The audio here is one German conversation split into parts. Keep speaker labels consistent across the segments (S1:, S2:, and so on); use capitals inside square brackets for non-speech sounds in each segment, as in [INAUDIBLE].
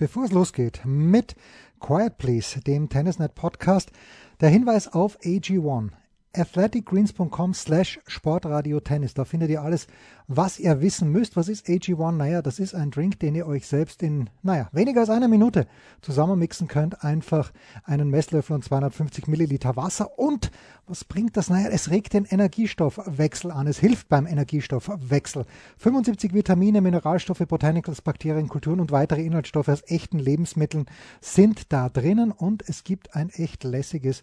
S1: bevor es losgeht mit Quiet Please, dem Tennisnet Podcast, der Hinweis auf AG1 athleticgreens.com slash sportradio tennis. Da findet ihr alles, was ihr wissen müsst. Was ist AG1? Naja, das ist ein Drink, den ihr euch selbst in, naja, weniger als einer Minute zusammenmixen könnt. Einfach einen Messlöffel und 250 Milliliter Wasser. Und was bringt das? Naja, es regt den Energiestoffwechsel an. Es hilft beim Energiestoffwechsel. 75 Vitamine, Mineralstoffe, Botanicals, Bakterien, Kulturen und weitere Inhaltsstoffe aus echten Lebensmitteln sind da drinnen und es gibt ein echt lässiges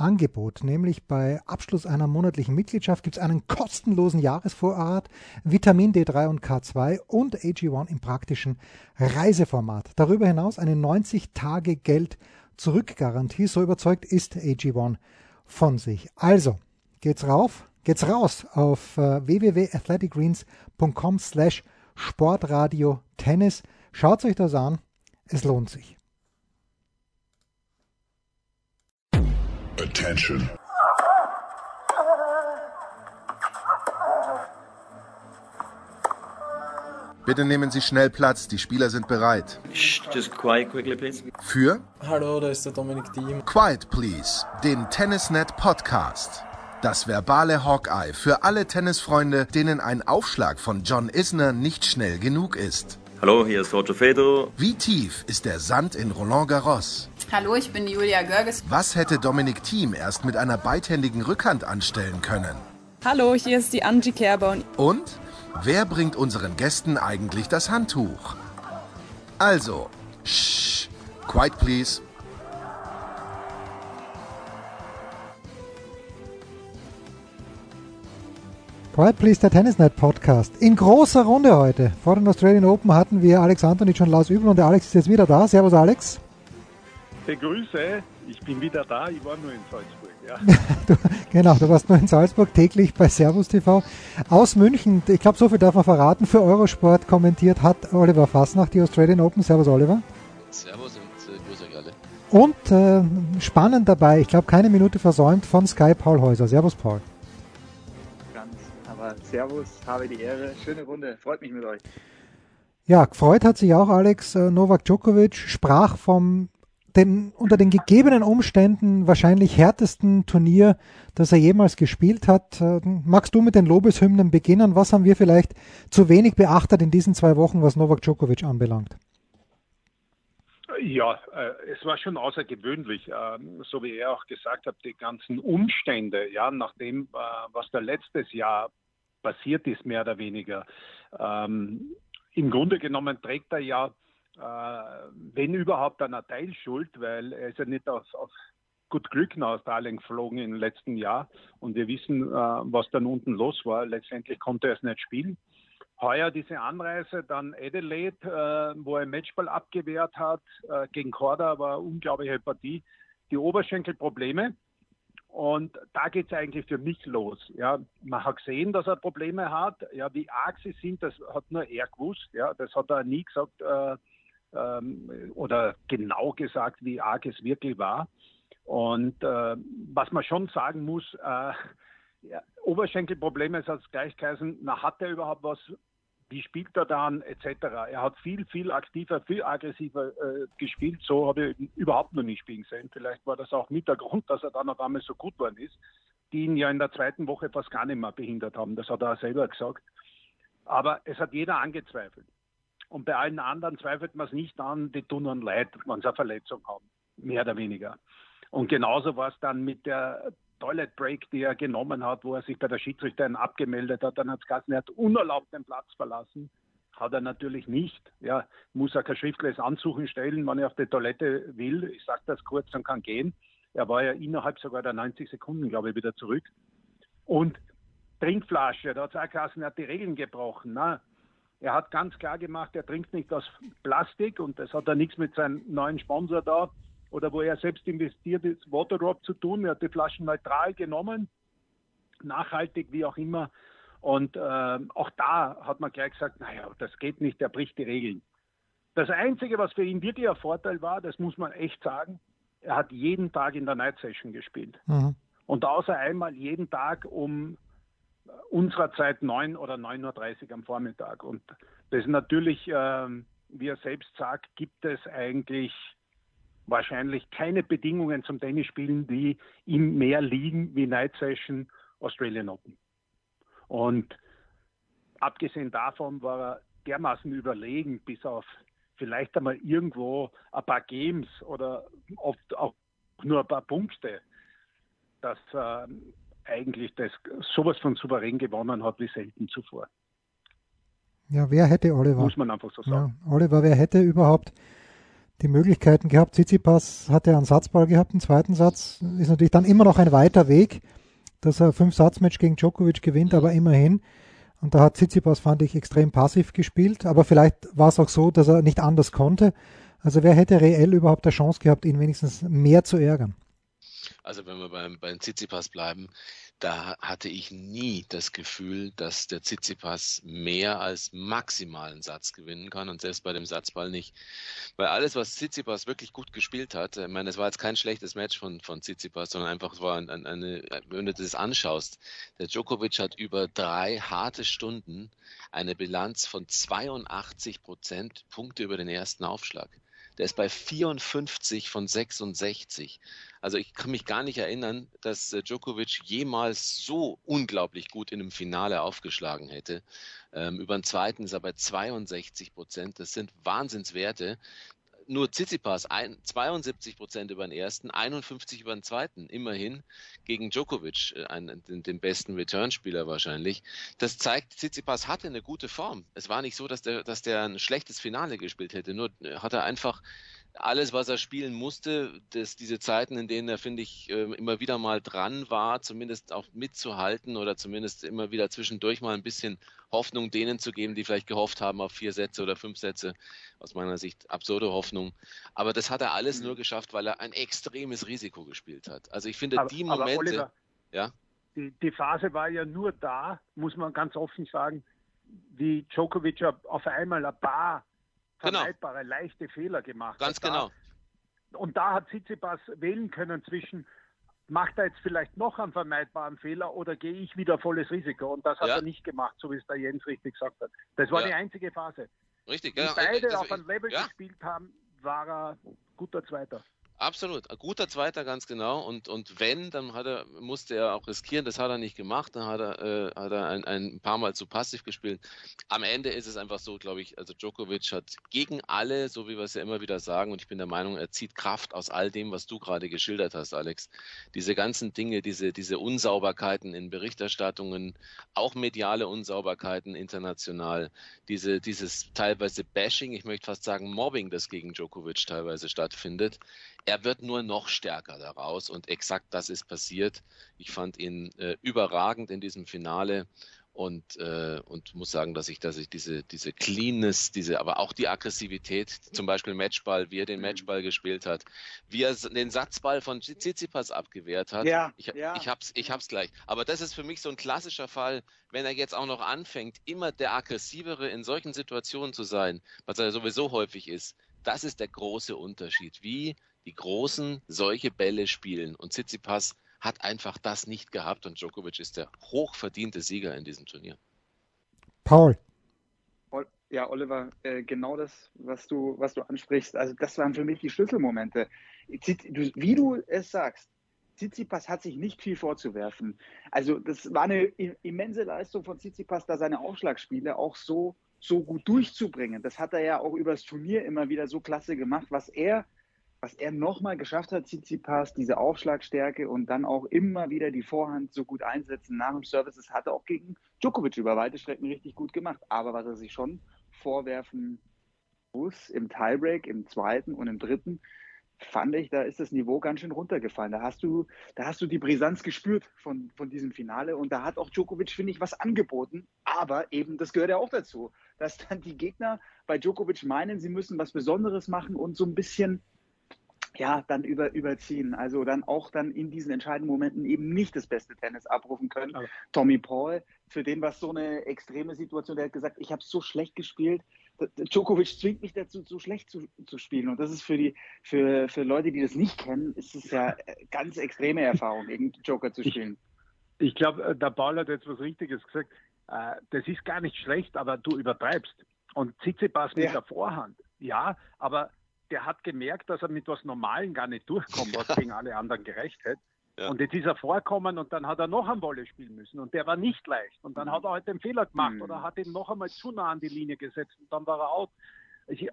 S1: Angebot, nämlich bei Abschluss einer monatlichen Mitgliedschaft gibt es einen kostenlosen Jahresvorrat, Vitamin D3 und K2 und AG1 im praktischen Reiseformat. Darüber hinaus eine 90 Tage Geld Zurückgarantie. So überzeugt ist AG1 von sich. Also, geht's rauf, geht's raus auf äh, www.athleticgreens.com slash Sportradio Tennis. Schaut euch das an. Es lohnt sich. Attention.
S2: Bitte nehmen Sie schnell Platz, die Spieler sind bereit.
S3: Just quiet quickly, please.
S2: Für
S4: Hallo, da ist der Dominik Thiem.
S2: Quiet Please, den Tennisnet Podcast. Das verbale Hawkeye für alle Tennisfreunde, denen ein Aufschlag von John Isner nicht schnell genug ist.
S3: Hallo, hier ist Roger Fedor.
S2: Wie tief ist der Sand in Roland Garros?
S5: Hallo, ich bin Julia Görges.
S2: Was hätte Dominik Thiem erst mit einer beidhändigen Rückhand anstellen können?
S6: Hallo, hier ist die Angie Kerber.
S2: Und wer bringt unseren Gästen eigentlich das Handtuch? Also, shh, quiet please.
S1: Quiet Please, der Tennisnet Podcast. In großer Runde heute. Vor den Australian Open hatten wir Alex Antonic und Lars Übel und der Alex ist jetzt wieder da. Servus Alex.
S7: Begrüße, ich bin wieder da, ich war nur in Salzburg. Ja. [LAUGHS]
S1: du, genau, du warst nur in Salzburg täglich bei Servus TV. Aus München, ich glaube, so viel darf man verraten, für Eurosport kommentiert hat Oliver Fassnacht die Australian Open. Servus Oliver.
S8: Servus und äh, grüße euch alle.
S1: Und äh, spannend dabei, ich glaube, keine Minute versäumt von Sky Paul Häuser. Servus Paul.
S9: Servus, habe die Ehre. Schöne Runde, freut mich mit euch.
S1: Ja, gefreut hat sich auch Alex äh, Novak Djokovic, sprach vom den, unter den gegebenen Umständen wahrscheinlich härtesten Turnier, das er jemals gespielt hat. Äh, magst du mit den Lobeshymnen beginnen? Was haben wir vielleicht zu wenig beachtet in diesen zwei Wochen, was Novak Djokovic anbelangt?
S7: Ja, äh, es war schon außergewöhnlich, äh, so wie er auch gesagt hat, die ganzen Umstände, ja, nach dem, äh, was da letztes Jahr passiert ist, mehr oder weniger. Ähm, Im Grunde genommen trägt er ja, wenn überhaupt, eine Teilschuld, weil er ist ja nicht auf, auf gut Glück nach Australien geflogen im letzten Jahr und wir wissen, äh, was dann unten los war. Letztendlich konnte er es nicht spielen. Heuer diese Anreise, dann Adelaide, äh, wo er Matchball abgewehrt hat, äh, gegen Korda war unglaubliche Partie. Die Oberschenkelprobleme, und da geht es eigentlich für mich los. Ja, man hat gesehen, dass er Probleme hat. Ja, wie arg sie sind, das hat nur er gewusst. Ja, das hat er nie gesagt äh, ähm, oder genau gesagt, wie arg es wirklich war. Und äh, was man schon sagen muss, äh, ja, Oberschenkelprobleme, es hat gleich geheißen, na, hat er überhaupt was wie spielt er dann etc. Er hat viel, viel aktiver, viel aggressiver äh, gespielt. So habe ich überhaupt noch nicht spielen sehen. Vielleicht war das auch mit der Grund, dass er dann auf einmal so gut geworden ist, die ihn ja in der zweiten Woche fast gar nicht mehr behindert haben. Das hat er selber gesagt. Aber es hat jeder angezweifelt. Und bei allen anderen zweifelt man es nicht an, die tun dann leid, wenn sie eine Verletzung haben. Mehr oder weniger. Und genauso war es dann mit der Toilet Break, die er genommen hat, wo er sich bei der Schiedsrichterin abgemeldet hat. Dann hat es er hat unerlaubt den Platz verlassen. Hat er natürlich nicht. Ja, muss er kein schriftliches Ansuchen stellen, wenn er auf die Toilette will. Ich sage das kurz und kann gehen. Er war ja innerhalb sogar der 90 Sekunden, glaube ich, wieder zurück. Und Trinkflasche, da hat es auch geheißen, er hat die Regeln gebrochen. Na, er hat ganz klar gemacht, er trinkt nicht aus Plastik und das hat er nichts mit seinem neuen Sponsor da oder wo er selbst investiert ist, Waterdrop zu tun. Er hat die Flaschen neutral genommen, nachhaltig, wie auch immer. Und äh, auch da hat man gleich gesagt, naja, das geht nicht, er bricht die Regeln. Das Einzige, was für ihn wirklich ein Vorteil war, das muss man echt sagen, er hat jeden Tag in der Night Session gespielt. Mhm. Und außer einmal jeden Tag um unserer Zeit 9 oder 9.30 Uhr am Vormittag. Und das ist natürlich, äh, wie er selbst sagt, gibt es eigentlich wahrscheinlich keine Bedingungen zum Tennisspielen, die ihm mehr liegen wie Night Session Australian Open. Und abgesehen davon war er dermaßen überlegen, bis auf vielleicht einmal irgendwo ein paar Games oder oft auch nur ein paar Punkte, dass er eigentlich das sowas von souverän gewonnen hat wie selten zuvor.
S1: Ja, wer hätte Oliver?
S7: Muss man einfach so sagen.
S1: Ja, Oliver, wer hätte überhaupt die Möglichkeiten gehabt? Tsitsipas hatte einen Satzball gehabt, einen zweiten Satz. Ist natürlich dann immer noch ein weiter Weg, dass er fünf Satzmatch gegen Djokovic gewinnt, aber immerhin. Und da hat Tsitsipas, fand ich, extrem passiv gespielt. Aber vielleicht war es auch so, dass er nicht anders konnte. Also wer hätte reell überhaupt eine Chance gehabt, ihn wenigstens mehr zu ärgern?
S8: Also wenn wir beim, beim Tsitsipas bleiben, da hatte ich nie das Gefühl, dass der Tsitsipas mehr als maximalen Satz gewinnen kann und selbst bei dem Satzball nicht. Weil alles, was Tsitsipas wirklich gut gespielt hat, ich meine, es war jetzt kein schlechtes Match von, von Tsitsipas, sondern einfach, war eine, eine, wenn du das anschaust, der Djokovic hat über drei harte Stunden eine Bilanz von 82 Prozent Punkte über den ersten Aufschlag. Der ist bei 54 von 66. Also ich kann mich gar nicht erinnern, dass äh, Djokovic jemals so unglaublich gut in einem Finale aufgeschlagen hätte. Ähm, über den zweiten ist er bei 62 Prozent. Das sind Wahnsinnswerte nur Tsitsipas ein, 72 Prozent über den ersten, 51 über den zweiten, immerhin gegen Djokovic, äh, einen, den, besten Returnspieler wahrscheinlich. Das zeigt, Tsitsipas hatte eine gute Form. Es war nicht so, dass der, dass der ein schlechtes Finale gespielt hätte, nur äh, hat er einfach alles, was er spielen musste, dass diese Zeiten, in denen er, finde ich, ähm, immer wieder mal dran war, zumindest auch mitzuhalten oder zumindest immer wieder zwischendurch mal ein bisschen Hoffnung denen zu geben, die vielleicht gehofft haben auf vier Sätze oder fünf Sätze. Aus meiner Sicht absurde Hoffnung. Aber das hat er alles mhm. nur geschafft, weil er ein extremes Risiko gespielt hat. Also ich finde,
S7: aber,
S8: die Momente.
S7: Oliver,
S8: ja?
S7: Die, die Phase war ja nur da, muss man ganz offen sagen, wie Djokovic auf einmal ein paar. Vermeidbare, genau. leichte Fehler gemacht
S8: Ganz
S7: hat.
S8: genau.
S7: und da hat Tsitsipas wählen können zwischen macht er jetzt vielleicht noch einen vermeidbaren Fehler oder gehe ich wieder volles Risiko? Und das hat
S8: ja.
S7: er nicht gemacht, so wie es der Jens richtig gesagt hat. Das war
S8: ja.
S7: die einzige Phase.
S8: Richtig, ja.
S7: beide
S8: also,
S7: auf ein Level gespielt haben, war er guter Zweiter.
S8: Absolut, ein guter Zweiter, ganz genau. Und, und wenn, dann hat er, musste er auch riskieren. Das hat er nicht gemacht. Dann hat er, äh, hat er ein, ein paar Mal zu passiv gespielt. Am Ende ist es einfach so, glaube ich, also Djokovic hat gegen alle, so wie wir es ja immer wieder sagen, und ich bin der Meinung, er zieht Kraft aus all dem, was du gerade geschildert hast, Alex. Diese ganzen Dinge, diese, diese Unsauberkeiten in Berichterstattungen, auch mediale Unsauberkeiten international, diese, dieses teilweise Bashing, ich möchte fast sagen Mobbing, das gegen Djokovic teilweise stattfindet er wird nur noch stärker daraus und exakt das ist passiert. Ich fand ihn äh, überragend in diesem Finale und, äh, und muss sagen, dass ich, dass ich diese, diese Cleanness, diese, aber auch die Aggressivität, zum Beispiel Matchball, wie er den Matchball gespielt hat, wie er den Satzball von Tsitsipas abgewehrt hat.
S9: Ja,
S8: ich,
S9: ja.
S8: ich hab's, ich hab's gleich. Aber das ist für mich so ein klassischer Fall, wenn er jetzt auch noch anfängt, immer der aggressivere in solchen Situationen zu sein, was er sowieso häufig ist. Das ist der große Unterschied. Wie die Großen solche Bälle spielen. Und Tsitsipas hat einfach das nicht gehabt und Djokovic ist der hochverdiente Sieger in diesem Turnier.
S1: Paul.
S9: Ja, Oliver, äh, genau das, was du, was du ansprichst. Also das waren für mich die Schlüsselmomente. Wie du es sagst, Tsitsipas hat sich nicht viel vorzuwerfen. Also das war eine immense Leistung von Tsitsipas, da seine Aufschlagspiele auch so, so gut durchzubringen. Das hat er ja auch übers Turnier immer wieder so klasse gemacht, was er was er nochmal geschafft hat, Tsitsipas, diese Aufschlagstärke und dann auch immer wieder die Vorhand so gut einsetzen nach dem Service, das hat er auch gegen Djokovic über weite Strecken richtig gut gemacht. Aber was er sich schon vorwerfen muss im Tiebreak, im zweiten und im dritten, fand ich, da ist das Niveau ganz schön runtergefallen. Da hast du, da hast du die Brisanz gespürt von, von diesem Finale und da hat auch Djokovic, finde ich, was angeboten. Aber eben, das gehört ja auch dazu, dass dann die Gegner bei Djokovic meinen, sie müssen was Besonderes machen und so ein bisschen ja, dann über, überziehen. Also dann auch dann in diesen entscheidenden Momenten eben nicht das beste Tennis abrufen können. Aber Tommy Paul, für den war es so eine extreme Situation, der hat gesagt, ich habe so schlecht gespielt. Djokovic zwingt mich dazu, so schlecht zu, zu spielen. Und das ist für die, für, für Leute, die das nicht kennen, ist es ja ganz extreme Erfahrung, gegen Joker zu spielen.
S7: Ich, ich glaube, äh, der Paul hat jetzt was Richtiges gesagt. Äh, das ist gar nicht schlecht, aber du übertreibst. Und Tsitsipas mit
S9: Ja.
S7: der Vorhand, ja, aber der hat gemerkt, dass er mit was Normalen gar nicht durchkommt, was gegen alle anderen gerecht hätte.
S8: Ja.
S7: Und jetzt ist er vorkommen und dann hat er noch ein Wolle spielen müssen und der war nicht leicht. Und dann hat er halt den Fehler gemacht
S9: Mhm.
S7: oder hat ihn noch einmal zu nah an die Linie gesetzt und dann war er out. Ich,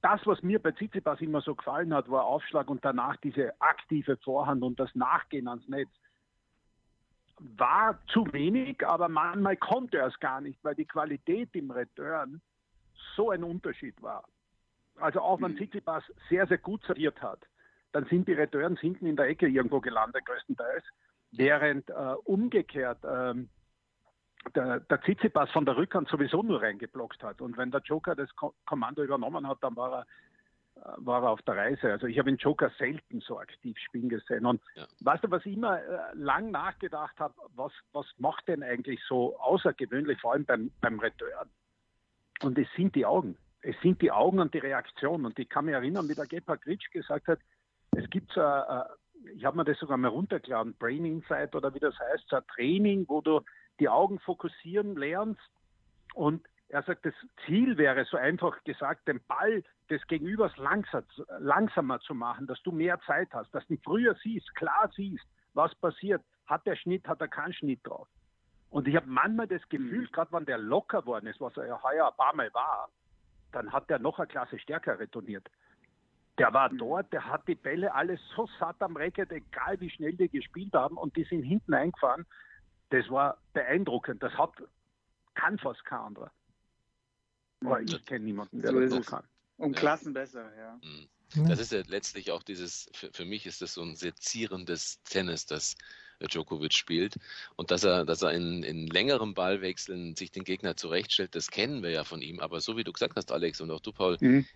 S7: das, was mir bei Tsitsipas immer so gefallen hat, war Aufschlag und danach diese aktive Vorhand und das Nachgehen ans Netz. War zu wenig, aber manchmal konnte er es gar nicht, weil die Qualität im Return so ein Unterschied war. Also auch wenn
S9: Mhm.
S7: Tsitsipas sehr, sehr gut serviert hat, dann sind die Returns hinten in der Ecke irgendwo gelandet, größtenteils. Während äh, umgekehrt ähm, der, der Tsitsipas von der Rückhand sowieso nur reingeblockt hat. Und wenn der Joker das Ko Kommando übernommen hat, dann war er, äh, war er auf der Reise. Also ich habe den Joker selten so aktiv spielen gesehen. Und
S8: Ja.
S7: weißt du, was ich immer äh, lang nachgedacht habe, was, was macht denn eigentlich so außergewöhnlich, vor allem beim, beim Return? Und es sind die Augen. Es sind die Augen und die Reaktion. Und ich kann mich erinnern, wie der Gebhard Gritsch gesagt hat, es gibt so, ein, ich habe mir das sogar mal runtergeladen, Brain Insight oder wie das heißt, so ein Training, wo du die Augen fokussieren lernst. Und er sagt, das Ziel wäre so einfach gesagt, den Ball des Gegenübers langsam, langsamer zu machen, dass du mehr Zeit hast, dass du früher siehst, klar siehst, was passiert. Hat der Schnitt, hat er keinen Schnitt drauf. Und ich habe manchmal das Gefühl, gerade wenn der locker worden ist, was er ja heuer ein paar Mal war, dann hat der noch eine Klasse stärker retourniert. Der war dort, der hat die Bälle alles so satt am Racket, egal wie schnell die gespielt haben, und die sind hinten eingefahren. Das war beeindruckend. Das hat kann fast kein anderer. Aber ich kenne niemanden, der
S9: So
S7: das
S9: es.
S7: kann.
S9: Um
S8: Ja.
S9: Klassen besser, ja.
S8: Mhm.
S1: Ja.
S8: Das ist ja letztlich auch dieses, für, für mich ist das so ein sezierendes Tennis, das Djokovic spielt. Und dass er, dass er in, in längeren Ballwechseln sich den Gegner zurechtstellt, das kennen wir ja von ihm. Aber so wie du gesagt hast, Alex, und auch du, Paul,
S9: Mhm.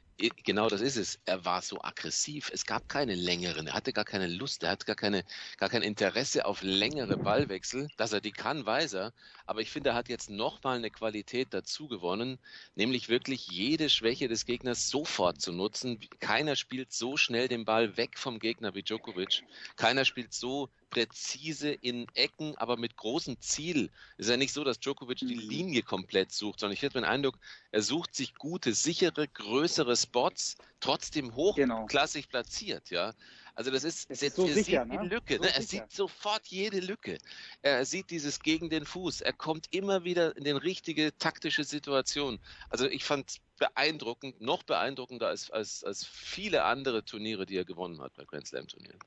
S8: Genau das ist es. Er war so aggressiv. Es gab keine längeren. Er hatte gar keine Lust. Er hatte gar keine, gar kein Interesse auf längere Ballwechsel. Dass er die kann, weiß er. Aber ich finde, er hat jetzt nochmal eine Qualität dazu gewonnen, nämlich wirklich jede Schwäche des Gegners sofort zu nutzen. Keiner spielt so schnell den Ball weg vom Gegner wie Djokovic. Keiner spielt so präzise in Ecken, aber mit großem Ziel. Es ist ja nicht so, dass Djokovic die Linie komplett sucht, sondern ich hätte den Eindruck, er sucht sich gute, sichere, größere Spots, trotzdem hochklassig platziert, ja. Also das ist,
S9: Es
S8: er,
S9: ist so
S8: er
S9: sicher,
S8: sieht die
S9: ne?
S8: Lücke,
S9: So
S8: ne? er sieht sofort jede Lücke. Er sieht dieses gegen den Fuß, er kommt immer wieder in den richtige taktische Situation. Also ich fand beeindruckend, noch beeindruckender als, als, als viele andere Turniere, die er gewonnen hat bei Grand Slam Turnieren.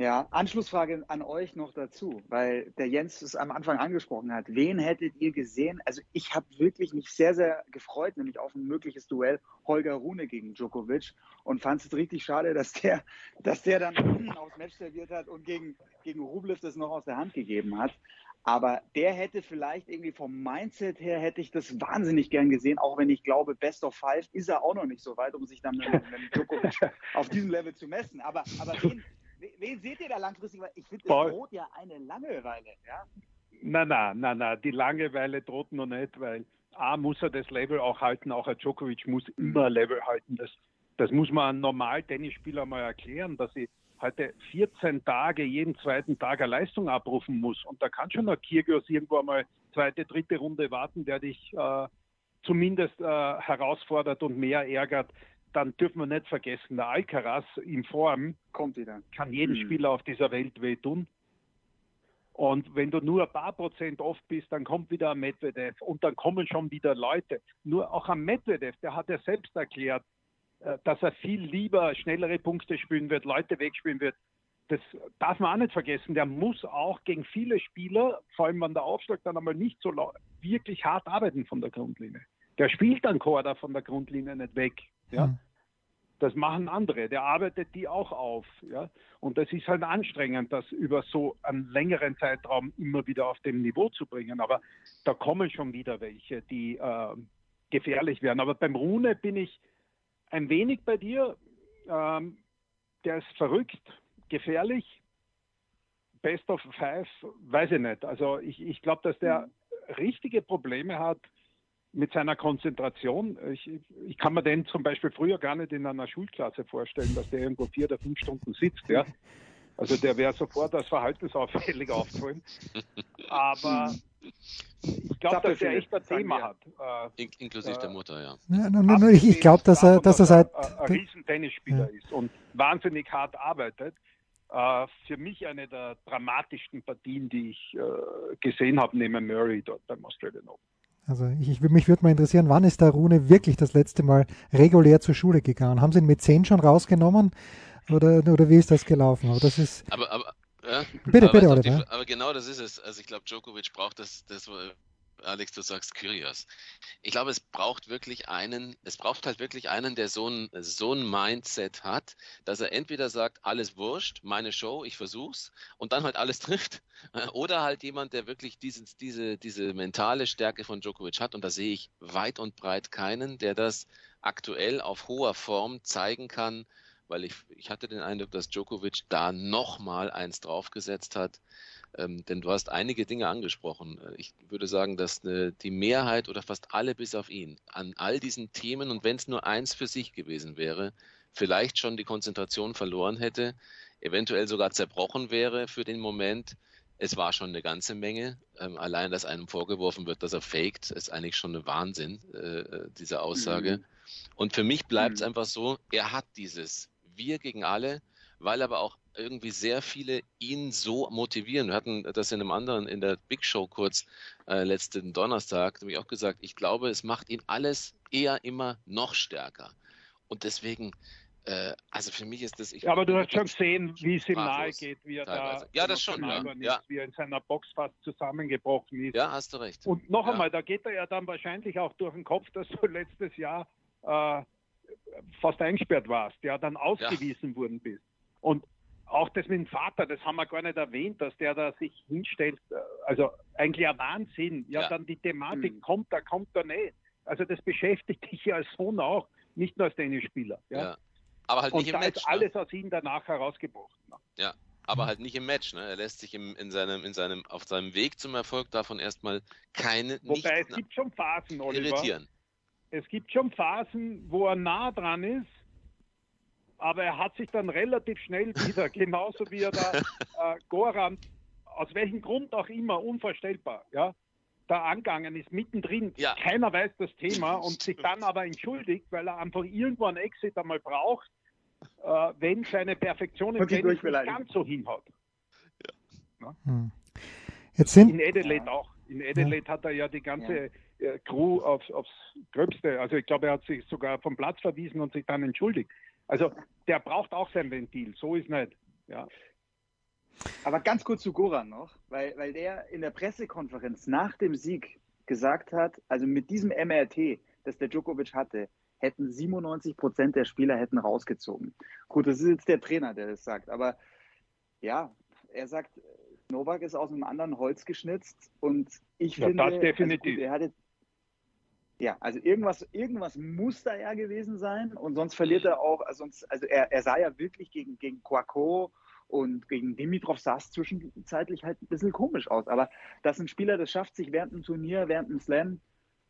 S9: Ja, Anschlussfrage an euch noch dazu, weil der Jens es am Anfang angesprochen hat. Wen hättet ihr gesehen? Also ich habe wirklich mich sehr, sehr gefreut, nämlich auf ein mögliches Duell Holger Rune gegen Djokovic und fand es richtig schade, dass der, dass der dann aufs Match serviert hat und gegen, gegen Rublev das noch aus der Hand gegeben hat. Aber der hätte vielleicht irgendwie vom Mindset her hätte ich das wahnsinnig gern gesehen, auch wenn ich glaube, Best of Five ist er auch noch nicht so weit, um sich dann mit, mit Djokovic [LAUGHS] auf diesem Level zu messen. Aber, aber wen, wen seht ihr da langfristig? Ich finde, es droht ja eine Langeweile. Ja?
S7: Na, na, na, na, die Langeweile droht noch nicht, weil A muss er das Level auch halten, auch ein Djokovic muss immer Level halten. Das, das muss man einem normal Tennisspieler mal erklären, dass ich heute 14 Tage, jeden zweiten Tag eine Leistung abrufen muss. Und da kann schon ein Kyrgios irgendwo mal zweite, dritte Runde warten, der dich äh, zumindest äh, herausfordert und mehr ärgert. Dann dürfen wir nicht vergessen, der Alcaraz in Form
S9: Kommt wieder.
S7: kann jedem
S9: Hm.
S7: Spieler auf dieser Welt wehtun. Und wenn du nur ein paar Prozent oft bist, dann kommt wieder ein Medvedev und dann kommen schon wieder Leute. Nur auch ein Medvedev, der hat ja selbst erklärt, äh, dass er viel lieber schnellere Punkte spielen wird, Leute wegspielen wird. Das darf man auch nicht vergessen. Der muss auch gegen viele Spieler, vor allem wenn der Aufschlag dann einmal nicht so wirklich hart arbeiten von der Grundlinie. Der spielt dann Korda von der Grundlinie nicht weg. Ja?
S1: Hm.
S7: Das machen andere. Der arbeitet die auch auf. Ja? Und das ist halt anstrengend, das über so einen längeren Zeitraum immer wieder auf dem Niveau zu bringen. Aber da kommen schon wieder welche, die äh, gefährlich werden. Aber beim Rune bin ich ein wenig bei dir. Ähm, der ist verrückt, gefährlich. Best of Five, weiß ich nicht. Also ich, ich glaube, dass der richtige Probleme hat mit seiner Konzentration. Ich, ich kann mir den zum Beispiel früher gar nicht in einer Schulklasse vorstellen, dass der irgendwo vier oder fünf Stunden sitzt. Ja. Also der wäre sofort als verhaltensauffällig [LAUGHS] aufgefallen. Aber Ich glaube, dass er echt ein Thema hat.
S8: Äh, In, inklusive äh, der Mutter, ja.
S1: ja no, no, no, ich, ich glaube, dass er, dass er seit.
S7: Ein, ein riesen Tennisspieler ja. ist und wahnsinnig hart arbeitet. Äh, für mich eine der dramatischsten Partien, die ich äh, gesehen habe, neben Murray dort beim Australian Open.
S1: Also ich, ich, mich würde mal interessieren, wann ist der Rune wirklich das letzte Mal regulär zur Schule gegangen? Haben Sie ihn mit 10 schon rausgenommen oder, oder wie ist das gelaufen? Aber das ist.
S8: Aber, aber ja,
S1: bitte,
S8: aber
S1: bitte,
S8: die, aber genau das ist es. Also ich glaube, Djokovic braucht das, das Alex, du sagst Kyrios. Ich glaube, es braucht wirklich einen, es braucht halt wirklich einen, der so ein, so ein Mindset hat, dass er entweder sagt, alles wurscht, meine Show, ich versuch's, und dann halt alles [LAUGHS] trifft. Oder halt jemand, der wirklich dieses, diese, diese mentale Stärke von Djokovic hat, und da sehe ich weit und breit keinen, der das aktuell auf hoher Form zeigen kann, weil ich, ich hatte den Eindruck, dass Djokovic da nochmal eins draufgesetzt hat. Ähm, denn du hast einige Dinge angesprochen. Äh, ich würde sagen, dass äh, die Mehrheit oder fast alle bis auf ihn an all diesen Themen und wenn es nur eins für sich gewesen wäre, vielleicht schon die Konzentration verloren hätte, eventuell sogar zerbrochen wäre für den Moment. Es war schon eine ganze Menge. Ähm, allein, dass einem vorgeworfen wird, dass er faked, ist eigentlich schon ein Wahnsinn, äh, äh diese Aussage. Mhm. Und für mich bleibt es mhm. einfach so, er hat dieses Wir gegen alle, weil aber auch irgendwie sehr viele ihn so motivieren. Wir hatten das in einem anderen, in der Big Show kurz äh, letzten Donnerstag, nämlich auch gesagt, ich glaube, es macht ihn alles eher immer noch stärker. Und deswegen, äh, also für mich ist das.
S7: ja, aber du hast schon gesehen, wie es ihm nahe geht, wie er teilweise.
S8: da. Ja, das schon. Ja.
S7: Ist, ja. Wie er in seiner Box fast zusammengebrochen ist.
S8: Ja, hast du recht.
S7: Und noch
S8: ja.
S7: einmal, da geht er ja dann wahrscheinlich auch durch den Kopf, dass du [LAUGHS] letztes Jahr äh, fast eingesperrt warst, ja, dann ausgewiesen worden bist. Und auch das mit dem Vater, das haben wir gar nicht erwähnt, dass der da sich hinstellt. Also eigentlich ein Wahnsinn. Ja, ja. dann die Thematik mhm. kommt da, kommt da nicht. Also das beschäftigt [LAUGHS] dich ja als Sohn auch, nicht nur als Tennisspieler. Ja. ja.
S8: Aber halt
S7: Und
S8: nicht im
S7: da
S8: Match.
S7: Ist ne? alles aus ihm danach herausgebrochen.
S8: Ja, aber halt nicht im Match. Ne? Er lässt sich im, in seinem, in seinem, auf seinem Weg zum Erfolg davon erstmal keine.
S7: Wobei es gibt schon Phasen, Oliver.
S8: Irritieren.
S7: Es gibt schon Phasen, wo er nah dran ist aber er hat sich dann relativ schnell [LAUGHS] wieder, genauso wie er da äh, Goran, aus welchem Grund auch immer, unvorstellbar, ja, da angegangen ist, mittendrin. Ja. Keiner weiß das Thema und sich dann aber entschuldigt, weil er einfach irgendwo einen Exit einmal braucht, äh, wenn seine Perfektion im Tennis nicht ganz so hinhaut.
S1: Ja. Hm. Jetzt sind
S7: in Adelaide auch. In Adelaide ja. hat er ja die ganze äh, Crew aufs, aufs Gröbste, also ich glaube, er hat sich sogar vom Platz verwiesen und sich dann entschuldigt. Also der braucht auch sein Ventil, so ist nicht. Ja.
S9: Aber ganz kurz zu Goran noch, weil, weil der in der Pressekonferenz nach dem Sieg gesagt hat, also mit diesem MRT, das der Djokovic hatte, hätten 97 Prozent der Spieler hätten rausgezogen. Gut, das ist jetzt der Trainer, der das sagt, aber ja, er sagt, Novak ist aus einem anderen Holz geschnitzt und ich ja, finde,
S7: das definitiv. Also
S9: gut, er hat ja, also irgendwas, irgendwas muss da ja gewesen sein und sonst verliert er auch, also, sonst, also er, er sah ja wirklich gegen, gegen Quaco und gegen Dimitrov sah es zwischenzeitlich halt ein bisschen komisch aus. Aber dass ein Spieler das schafft, sich während einem Turnier, während einem Slam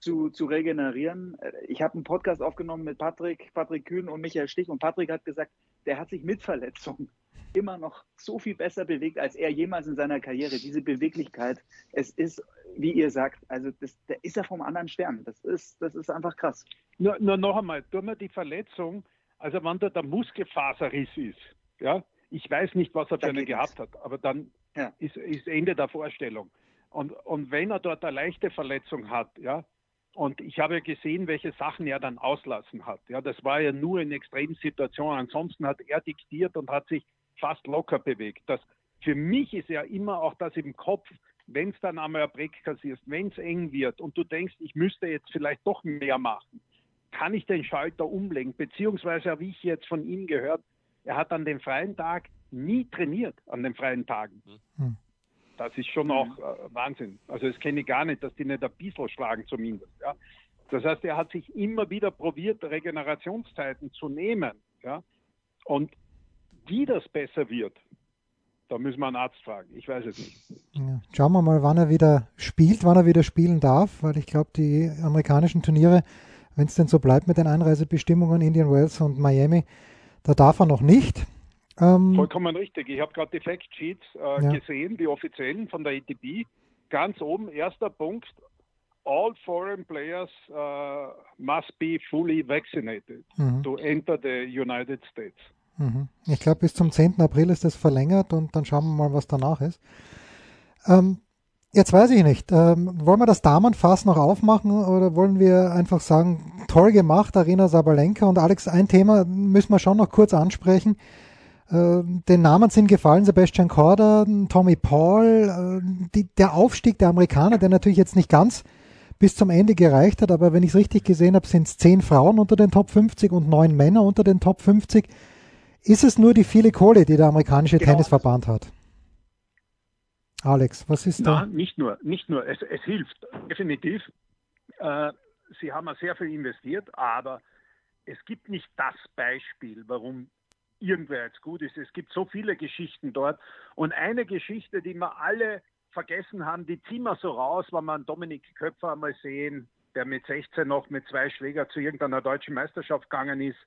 S9: zu, zu regenerieren. Äh, ich habe einen Podcast aufgenommen mit Patrick, Patrick Kühn und Michael Stich und Patrick hat gesagt, der hat sich mit Verletzung immer noch so viel besser bewegt, als er jemals in seiner Karriere. Diese Beweglichkeit, es ist, wie ihr sagt, also das, der ist ja vom anderen Stern. Das ist, das ist einfach krass.
S7: Nur, nur noch einmal, tun wir die Verletzung, also wenn da der Muskelfaserriss ist, ja, ich weiß nicht, was er für eine gehabt hat, aber dann ja. ist, ist Ende der Vorstellung. Und, und wenn er dort eine leichte Verletzung hat, ja, und ich habe gesehen, welche Sachen er dann auslassen hat. Ja, das war ja nur in Extremsituationen. Ansonsten hat er diktiert und hat sich fast locker bewegt. Das, für mich ist ja immer auch das im Kopf, wenn es dann einmal ein Break kassierst, wenn es eng wird und du denkst, ich müsste jetzt vielleicht doch mehr machen, kann ich den Schalter umlegen? Beziehungsweise habe ich jetzt von ihm gehört, er hat an dem freien Tag nie trainiert, an den freien Tagen. Hm. Das ist schon auch äh, Wahnsinn. Also das kenne ich gar nicht, dass die nicht ein bisschen schlagen zumindest. Ja? Das heißt, er hat sich immer wieder probiert, Regenerationszeiten zu nehmen. Ja? Und wie das besser wird, da müssen wir einen Arzt fragen. Ich weiß es nicht.
S1: Ja, schauen wir mal, wann er wieder spielt, wann er wieder spielen darf, weil ich glaube, die amerikanischen Turniere, wenn es denn so bleibt mit den Einreisebestimmungen Indian Wells und Miami, da darf er noch nicht.
S7: Ähm, Vollkommen richtig. Ich habe gerade die Fact Sheets äh, ja. gesehen, die offiziellen von der ATP. ganz oben, erster Punkt, all foreign players uh, must be fully vaccinated mhm. to enter the United States.
S1: Mhm. Ich glaube, bis zum 10. April ist das verlängert und dann schauen wir mal, was danach ist. Ähm, jetzt weiß ich nicht, ähm, wollen wir das Damenfass noch aufmachen oder wollen wir einfach sagen, toll gemacht, Arena Sabalenka und Alex, ein Thema müssen wir schon noch kurz ansprechen. Äh, den Namen sind gefallen, Sebastian Korda, Tommy Paul, äh, die, der Aufstieg der Amerikaner, der natürlich jetzt nicht ganz bis zum Ende gereicht hat, aber wenn ich es richtig gesehen habe, sind es zehn Frauen unter den Top 50 und neun Männer unter den Top 50. Ist es nur die viele Kohle, die der amerikanische genau. Tennisverband hat? Alex, was ist da?
S7: Nein, nicht nur, nicht nur. Es, es hilft definitiv. Äh, sie haben sehr viel investiert, aber es gibt nicht das Beispiel, warum irgendwer jetzt gut ist. Es gibt so viele Geschichten dort. Und eine Geschichte, die wir alle vergessen haben, die ziehen wir so raus, wenn wir einen Dominik Köpfer einmal sehen, der mit 16 noch mit zwei Schläger zu irgendeiner deutschen Meisterschaft gegangen ist,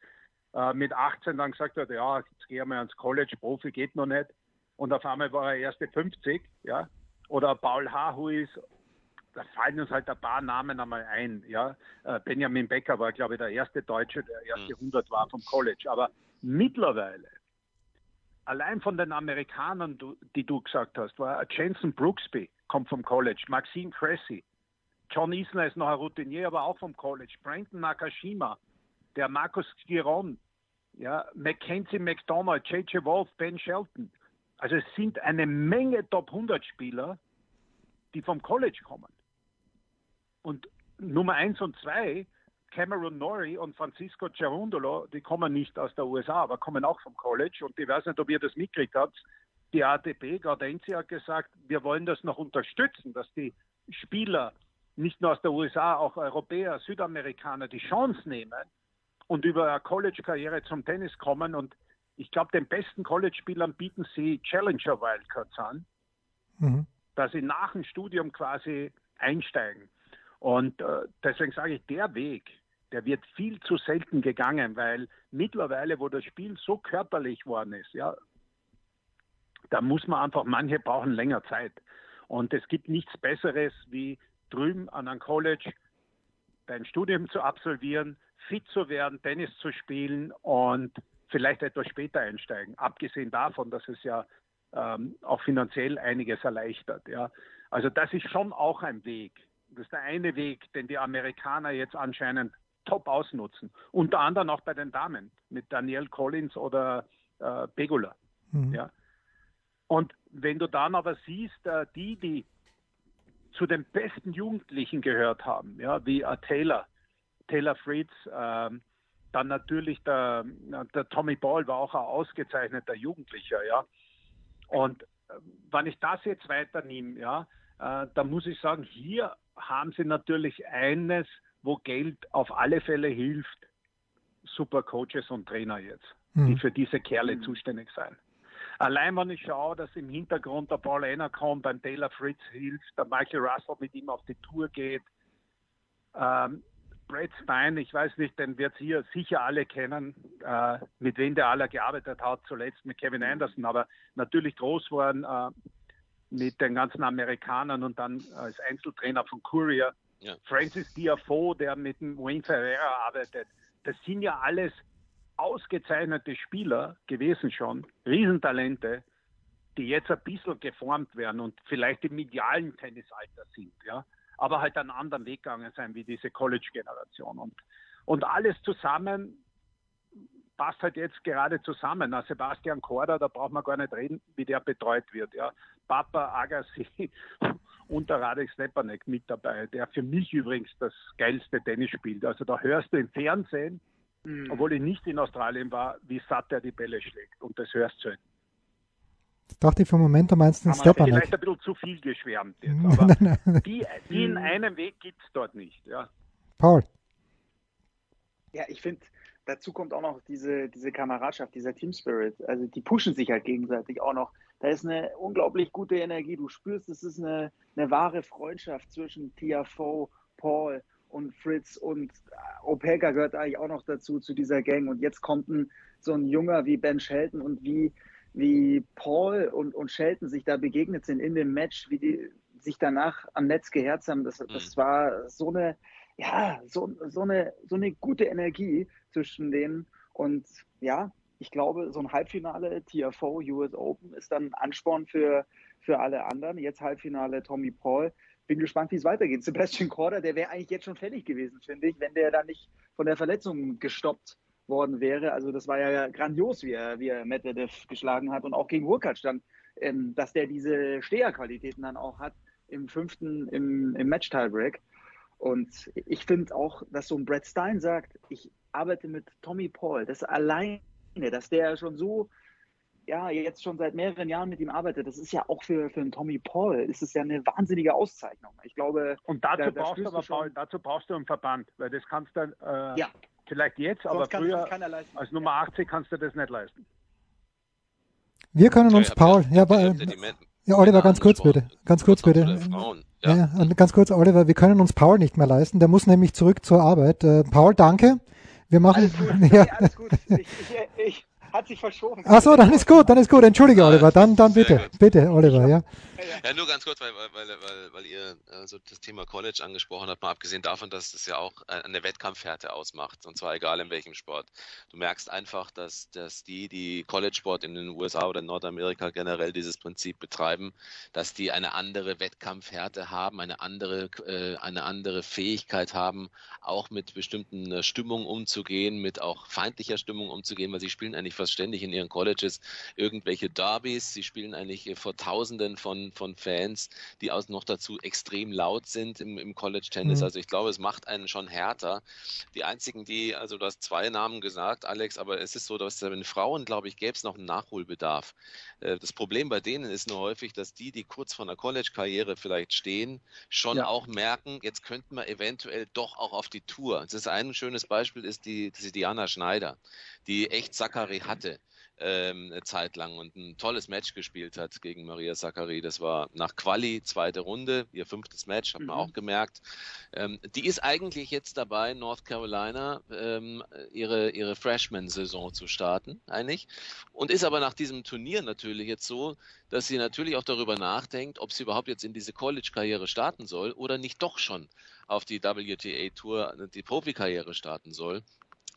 S7: äh, mit 18 dann gesagt hat, ja, jetzt gehe ich mal ans College, Profi geht noch nicht. Und auf einmal war er erste 50, ja. Oder Paul Hahuis, da fallen uns halt ein paar Namen einmal ein, ja. Äh, Benjamin Becker war, glaube ich, der erste Deutsche, der erste 100 war vom College. Aber mittlerweile, allein von den Amerikanern, die du gesagt hast, war Jensen Brooksby, kommt vom College, Maxine Cressy, John Isner ist noch ein Routinier, aber auch vom College, Brandon Nakashima, der Markus Giron, ja, Mackenzie McDonald, J.J. Wolf, Ben Shelton. Also es sind eine Menge Top 100 Spieler, die vom College kommen. Und Nummer 1 und 2 Cameron Norrie und Francisco Cerundolo, die kommen nicht aus der USA, aber kommen auch vom College. Und ich weiß nicht, ob ihr das mitgekriegt habt. Die ATP, Gaudenzi hat gesagt, wir wollen das noch unterstützen, dass die Spieler nicht nur aus der USA, auch Europäer, Südamerikaner die Chance nehmen und über eine College-Karriere zum Tennis kommen. Und ich glaube, den besten College-Spielern bieten sie Challenger Wildcards an, mhm. dass sie nach dem Studium quasi einsteigen. Und äh, deswegen sage ich, der Weg, der wird viel zu selten gegangen, weil mittlerweile, wo das Spiel so körperlich worden ist, ja, da muss man einfach, manche brauchen länger Zeit. Und es gibt nichts Besseres, wie drüben an einem College dein Studium zu absolvieren, fit zu werden, Tennis zu spielen und vielleicht etwas später einsteigen. Abgesehen davon, dass es ja ähm, auch finanziell einiges erleichtert. Ja. Also das ist schon auch ein Weg. Das ist der eine Weg, den die Amerikaner jetzt anscheinend top ausnutzen. Unter anderem auch bei den Damen mit Danielle Collins oder äh, Pegula. Mhm. Ja. Und wenn du dann aber siehst, äh, die, die zu den besten Jugendlichen gehört haben, ja, wie äh, Taylor, Taylor Fritz, äh, dann natürlich der, der Tommy Ball war auch ein ausgezeichneter Jugendlicher, ja. Und äh, wenn ich das jetzt weiternehme, ja, äh, dann muss ich sagen, hier haben sie natürlich eines wo Geld auf alle Fälle hilft, super Coaches und Trainer jetzt, mhm. die für diese Kerle mhm. zuständig sind. Allein wenn ich schaue, dass im Hintergrund der Paul Enercon beim Taylor Fritz hilft, der Michael Russell mit ihm auf die Tour geht, ähm, Brad Stein, ich weiß nicht, den wird ihr sicher alle kennen, äh, mit wem der aller gearbeitet hat, zuletzt mit Kevin Anderson, aber natürlich groß geworden äh, mit den ganzen Amerikanern und dann als Einzeltrainer von Courier. Ja. Francis Diafo, der mit dem Wayne Ferreira arbeitet, das sind ja alles ausgezeichnete Spieler gewesen schon, Riesentalente, die jetzt ein bisschen geformt werden und vielleicht im idealen Tennisalter sind, ja, aber halt einen anderen Weg gegangen sein wie diese College-Generation. Und, und alles zusammen passt halt jetzt gerade zusammen. Na, Sebastian Korda, da braucht man gar nicht reden, wie der betreut wird. Ja. Papa Agassi [LAUGHS] und der Radek Stepanek mit dabei, der für mich übrigens das geilste Tennis spielt. Also da hörst du im Fernsehen, mhm. obwohl ich nicht in Australien war, wie satt er die Bälle schlägt. Und das hörst du halt.
S1: Ich dachte für einen Moment, du meinst den Stepanek.
S7: Vielleicht ein bisschen zu viel geschwärmt jetzt, [LAUGHS] aber die, die in einem Weg gibt es dort nicht. Ja.
S1: Paul.
S9: Ja, ich finde, dazu kommt auch noch diese, diese Kameradschaft, dieser Team Spirit. Also die pushen sich halt gegenseitig auch noch. Da ist eine unglaublich gute Energie. Du spürst, es ist eine, eine wahre Freundschaft zwischen Tiafoe, Paul und Fritz und Opelka gehört eigentlich auch noch dazu, zu dieser Gang. Und jetzt kommt ein, so ein Junger wie Ben Shelton und wie, wie Paul und, und Shelton sich da begegnet sind in dem Match, wie die sich danach am Netz geherzt haben, das, das mhm. war so eine, ja, so, so, eine, so eine gute Energie zwischen denen. Und ja, ich glaube, so ein Halbfinale TFO US Open ist dann ein Ansporn für, für alle anderen. Jetzt Halbfinale Tommy Paul. Bin gespannt, wie es weitergeht. Sebastian Korda, der wäre eigentlich jetzt schon fertig gewesen, finde ich, wenn der da nicht von der Verletzung gestoppt worden wäre. Also das war ja grandios, wie er, wie er Medvedev geschlagen hat und auch gegen Hurkacz dann, ähm, dass der diese Steherqualitäten dann auch hat im fünften, im, im Match-Tiebreak. Und ich finde auch, dass so ein Brad Stein sagt, ich arbeite mit Tommy Paul, das alleine, dass der schon so, ja, jetzt schon seit mehreren Jahren mit ihm arbeitet, das ist ja auch für, für einen Tommy Paul, ist es ja eine wahnsinnige Auszeichnung. Ich glaube.
S7: Und dazu da, brauchst du aber, Paul, dazu brauchst du einen Verband, weil das kannst du äh, ja. Vielleicht jetzt, aber früher als Nummer 80 kannst du das nicht leisten.
S1: Wir können uns, Paul, ja, aber, ja, Oliver, ganz kurz bitte. Ganz kurz bitte. Ja. ja. ganz kurz, Oliver, wir können uns Paul nicht mehr leisten. Der muss nämlich zurück zur Arbeit. Äh, Paul, danke. Wir machen.
S9: Alles gut, [LAUGHS] ja. alles gut. Ich, ich, ich, hat sich verschoben.
S1: Ach so, dann ist gut, dann ist gut. Entschuldige, Oliver. Dann, dann bitte, bitte, Oliver, ja.
S8: Ja, nur ganz kurz, weil, weil, weil, weil ihr also das Thema College angesprochen habt, mal abgesehen davon, dass es ja auch eine Wettkampfhärte ausmacht, und zwar egal in welchem Sport. Du merkst einfach, dass, dass die, die College-Sport in den USA oder in Nordamerika generell dieses Prinzip betreiben, dass die eine andere Wettkampfhärte haben, eine andere, äh, eine andere Fähigkeit haben, auch mit bestimmten äh, Stimmungen umzugehen, mit auch feindlicher Stimmung umzugehen, weil sie spielen eigentlich fast ständig in ihren Colleges irgendwelche Derbys, sie spielen eigentlich vor Tausenden von, von Fans, die auch noch dazu extrem laut sind im, im College Tennis. Mhm. Also ich glaube, es macht einen schon härter. Die einzigen, die, also du hast zwei Namen gesagt, Alex, aber es ist so, dass bei den Frauen, glaube ich, gäbe es noch einen Nachholbedarf. Äh, das Problem bei denen ist nur häufig, dass die, die kurz vor einer College-Karriere vielleicht stehen, schon ja. auch merken, jetzt könnten wir eventuell doch auch auf die Tour. Das ist ein schönes Beispiel, ist die, die Diana Schneider, die echt Zachary hatte ähm, eine Zeit lang und ein tolles Match gespielt hat gegen Maria Sakkari. Das war nach Quali, zweite Runde, ihr fünftes Match, hat man mhm. auch gemerkt. Ähm, die ist eigentlich jetzt dabei, North Carolina ähm, ihre, ihre Freshman-Saison zu starten, eigentlich. Und ist aber nach diesem Turnier natürlich jetzt so, dass sie natürlich auch darüber nachdenkt, ob sie überhaupt jetzt in diese College-Karriere starten soll oder nicht doch schon auf die WTA-Tour, die Profikarriere starten soll.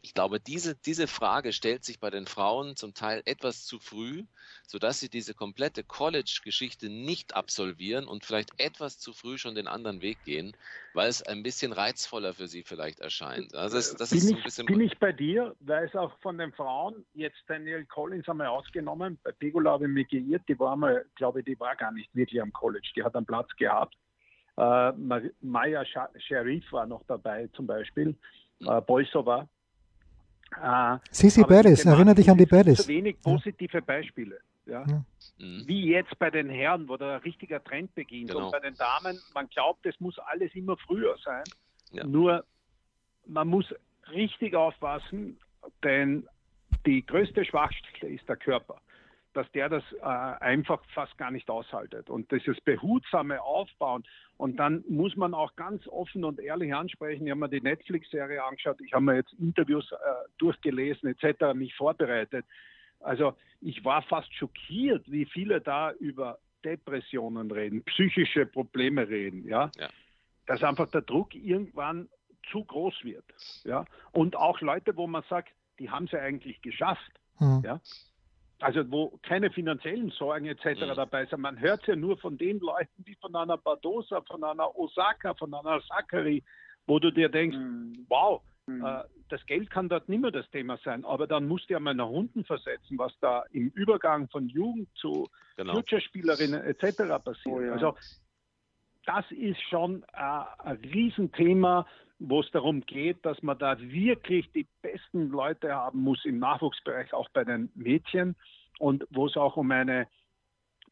S8: Ich glaube, diese, diese Frage stellt sich bei den Frauen zum Teil etwas zu früh, sodass sie diese komplette College-Geschichte nicht absolvieren und vielleicht etwas zu früh schon den anderen Weg gehen, weil es ein bisschen reizvoller für sie vielleicht erscheint. Also das, das
S7: bin, ist ich, ein bisschen bin ich bei dir, weil es auch von den Frauen, jetzt Daniel Collins einmal ausgenommen, bei Pegula habe ich mich geirrt, die war mal, glaube ich, die war gar nicht wirklich am College, die hat einen Platz gehabt. Äh, Maya Sharif war noch dabei zum Beispiel, äh, Boysova
S1: äh, Sisi Beres, erinnere dich an die Beres.
S7: Zu wenig positive Beispiele. Ja. ja. Mhm. Wie jetzt bei den Herren, wo da ein richtiger Trend beginnt. Genau. Und bei den Damen, man glaubt, es muss alles immer früher sein. Ja. Nur man muss richtig aufpassen, denn die größte Schwachstelle ist der Körper dass der das äh, einfach fast gar nicht aushaltet. Und dieses behutsame Aufbauen. Und dann muss man auch ganz offen und ehrlich ansprechen. Ich habe mir die Netflix-Serie angeschaut, ich habe mir jetzt Interviews äh, durchgelesen etc., mich vorbereitet. Also ich war fast schockiert, wie viele da über Depressionen reden, psychische Probleme reden, ja. ja. Dass einfach der Druck irgendwann zu groß wird. Ja. Und auch Leute, wo man sagt, die haben es ja eigentlich geschafft. Mhm. Ja also wo keine finanziellen Sorgen etc. Mhm. dabei sind. Man hört ja nur von den Leuten, wie von einer Badosa, von einer Osaka, von einer Sakari, wo du dir denkst, mhm. wow, mhm. Äh, das Geld kann dort nicht mehr das Thema sein, aber dann musst du ja mal nach unten versetzen, was da im Übergang von Jugend zu genau. Future-Spielerinnen etc. passiert. Oh, ja. Also das ist schon äh, ein Riesenthema, wo es darum geht, dass man da wirklich die besten Leute haben muss im Nachwuchsbereich, auch bei den Mädchen, und wo es auch um eine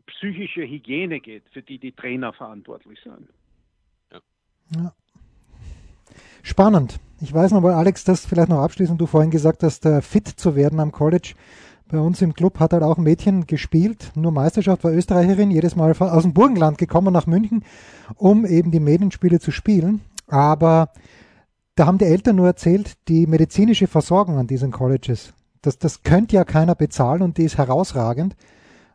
S7: psychische Hygiene geht, für die die Trainer verantwortlich sind.
S1: Ja. ja. Spannend. Ich weiß noch, weil Alex, das vielleicht noch abschließend, du vorhin gesagt hast, fit zu werden am College. Bei uns im Club hat halt auch ein Mädchen gespielt, nur Meisterschaft, war Österreicherin, jedes Mal aus dem Burgenland gekommen nach München, um eben die Medienspiele zu spielen. Aber da haben die Eltern nur erzählt, die medizinische Versorgung an diesen Colleges, das, das könnte ja keiner bezahlen und die ist herausragend.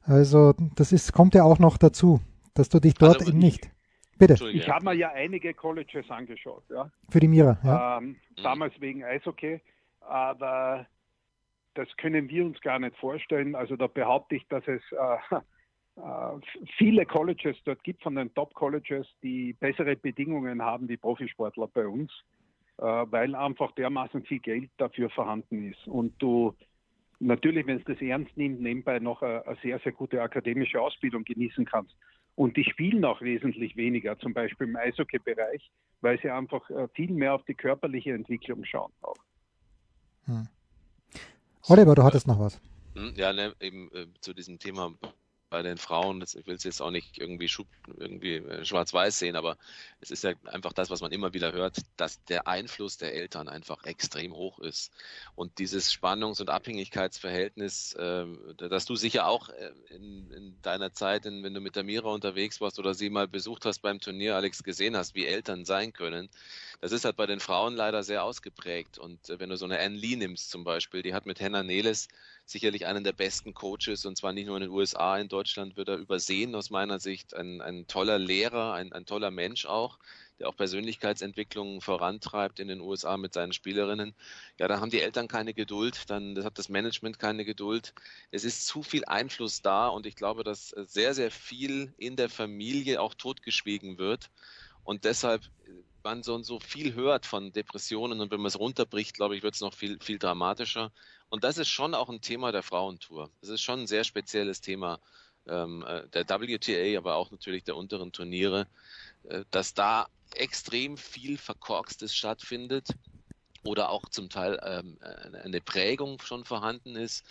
S1: Also das ist, kommt ja auch noch dazu, dass du dich dort also, eben nicht. Bitte.
S7: Ich habe mir ja einige Colleges angeschaut, ja.
S1: Für die Mira, ja.
S7: Ähm, damals wegen Eishockey, aber das können wir uns gar nicht vorstellen. Also da behaupte ich, dass es äh, viele Colleges dort gibt von den Top-Colleges, die bessere Bedingungen haben wie Profisportler bei uns, äh, weil einfach dermaßen viel Geld dafür vorhanden ist. Und du natürlich, wenn es das ernst nimmt, nebenbei noch eine, eine sehr, sehr gute akademische Ausbildung genießen kannst. Und die spielen auch wesentlich weniger, zum Beispiel im Eishockey-Bereich, weil sie einfach äh, viel mehr auf die körperliche Entwicklung schauen. Auch.
S1: Hm. Oliver, du hattest noch was.
S8: Hm, ja, ne, eben äh, zu diesem Thema bei den Frauen, das, ich will es jetzt auch nicht irgendwie, irgendwie äh, schwarz-weiß sehen, aber es ist ja einfach das, was man immer wieder hört, dass der Einfluss der Eltern einfach extrem hoch ist. Und dieses Spannungs- und Abhängigkeitsverhältnis, äh, das du sicher auch äh, in, in deiner Zeit, in, wenn du mit der Mira unterwegs warst oder sie mal besucht hast beim Turnier, Alex, gesehen hast, wie Eltern sein können, das ist halt bei den Frauen leider sehr ausgeprägt. Und äh, wenn du so eine Anne Lee nimmst zum Beispiel, die hat mit Henna Neles sicherlich einen der besten Coaches und zwar nicht nur in den USA, in Deutschland wird er übersehen aus meiner Sicht. Ein, ein toller Lehrer, ein, ein toller Mensch auch, der auch Persönlichkeitsentwicklung vorantreibt in den USA mit seinen Spielerinnen. Ja, da haben die Eltern keine Geduld, dann hat das Management keine Geduld. Es ist zu viel Einfluss da und ich glaube, dass sehr, sehr viel in der Familie auch totgeschwiegen wird. Und deshalb man so, so viel hört von Depressionen und wenn man es runterbricht, glaube ich, wird es noch viel, viel dramatischer. Und das ist schon auch ein Thema der Frauentour. Das ist schon ein sehr spezielles Thema ähm, äh, der WTA, aber auch natürlich der unteren Turniere, äh, dass da extrem viel Verkorkstes stattfindet oder auch zum Teil ähm, eine Prägung schon vorhanden ist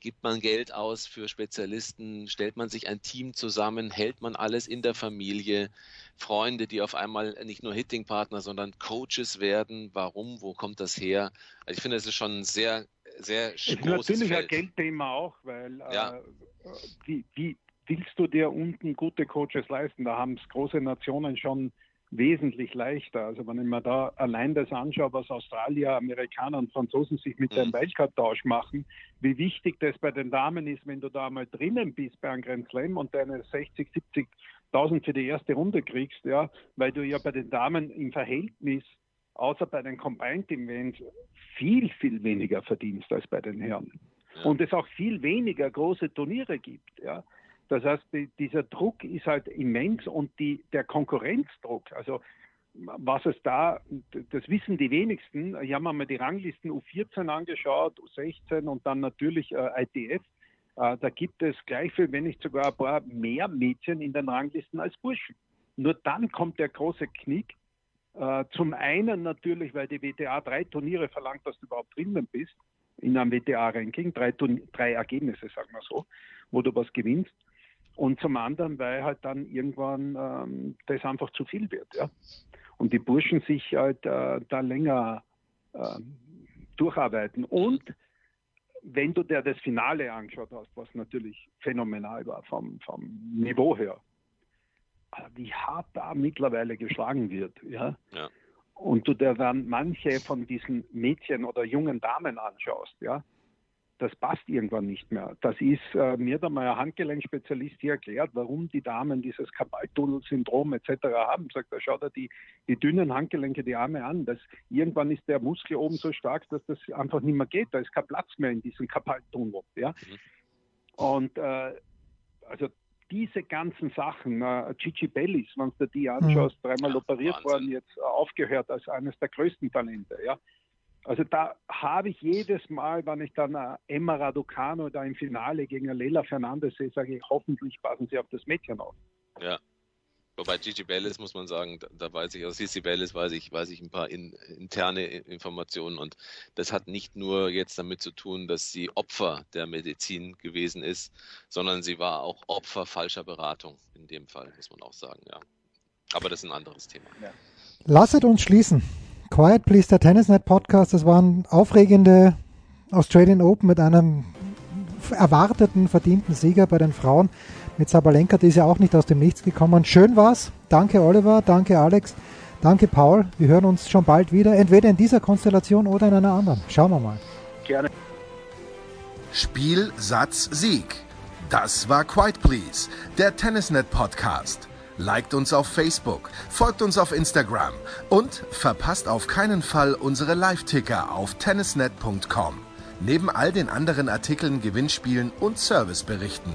S8: gibt man Geld aus für Spezialisten, stellt man sich ein Team zusammen, hält man alles in der Familie, Freunde, die auf einmal nicht nur Hittingpartner, sondern Coaches werden. Warum? Wo kommt das her? Also ich finde, es ist schon ein sehr, sehr
S7: ist großes natürlich Feld. ein Geldthema auch, weil ja. äh, wie, wie willst du dir unten gute Coaches leisten? Da haben es große Nationen schon wesentlich leichter. Also wenn ich mir da allein das anschaue, was Australier, Amerikaner und Franzosen sich mit mhm. dem Weltcup-Tausch machen, wie wichtig das bei den Damen ist, wenn du da mal drinnen bist bei einem Grand Slam und deine 60, 70.000 für die erste Runde kriegst, ja, weil du ja bei den Damen im Verhältnis, außer bei den Combined Events, viel, viel weniger verdienst als bei den Herren. Ja. Und es auch viel weniger große Turniere gibt, ja. Das heißt, die, dieser Druck ist halt immens und die, der Konkurrenzdruck, also was es da, das wissen die wenigsten. Ich habe mir mal die Ranglisten U14 angeschaut, U16 und dann natürlich äh, ITF. Äh, da gibt es gleich viel, wenn nicht sogar ein paar mehr Mädchen in den Ranglisten als Burschen. Nur dann kommt der große Knick. Äh, zum einen natürlich, weil die WTA drei Turniere verlangt, dass du überhaupt drinnen bist in einem WTA-Ranking, drei, drei Ergebnisse, sagen wir so, wo du was gewinnst. Und zum anderen, weil halt dann irgendwann ähm, das einfach zu viel wird. Ja? Und die Burschen sich halt äh, da länger äh, durcharbeiten. Und wenn du dir das Finale angeschaut hast, was natürlich phänomenal war vom, vom Niveau her, wie hart da mittlerweile geschlagen wird. Ja? ja. Und du dir dann manche von diesen Mädchen oder jungen Damen anschaust, ja, das passt irgendwann nicht mehr. Das ist, äh, mir hat einmal ein Handgelenkspezialist hier erklärt, warum die Damen dieses Kapaltunnel-Syndrom etc. haben. Sagt er, schau dir die, die dünnen Handgelenke, die Arme an. Das, irgendwann ist der Muskel oben so stark, dass das einfach nicht mehr geht. Da ist kein Platz mehr in diesem Kapaltunnel. Ja? Mhm. Und äh, also diese ganzen Sachen, äh, Gigi Bellis, wenn du dir die anschaust, mhm. dreimal operiert Wahnsinn. worden, jetzt aufgehört als eines der größten Talente. Ja? Also da habe ich jedes Mal, wenn ich dann äh, Emma Raducano da im Finale gegen Leila Fernandez sehe, sage ich, hoffentlich passen sie auf das Mädchen auf.
S8: Ja. Wobei Gigi Bellis muss man sagen, da, da weiß ich, aus Cici Bellis weiß ich, weiß ich ein paar in, interne Informationen und das hat nicht nur jetzt damit zu tun, dass sie Opfer der Medizin gewesen ist, sondern sie war auch Opfer falscher Beratung in dem Fall, muss man auch sagen, ja. Aber das ist ein anderes Thema. Ja.
S1: Lasset uns schließen. Quiet Please, der Tennisnet Podcast. Das waren aufregende Australian Open mit einem erwarteten, verdienten Sieger bei den Frauen. Mit Sabalenka, die ist ja auch nicht aus dem Nichts gekommen. Schön war's. Danke Oliver, danke Alex, danke Paul. Wir hören uns schon bald wieder, entweder in dieser Konstellation oder in einer anderen. Schauen wir mal.
S2: Gerne. Spiel, Satz, Sieg. Das war Quiet Please, der Tennisnet Podcast. Liked uns auf Facebook, folgt uns auf Instagram und verpasst auf keinen Fall unsere Live-Ticker auf tennisnet.com. Neben all den anderen Artikeln, Gewinnspielen und Serviceberichten.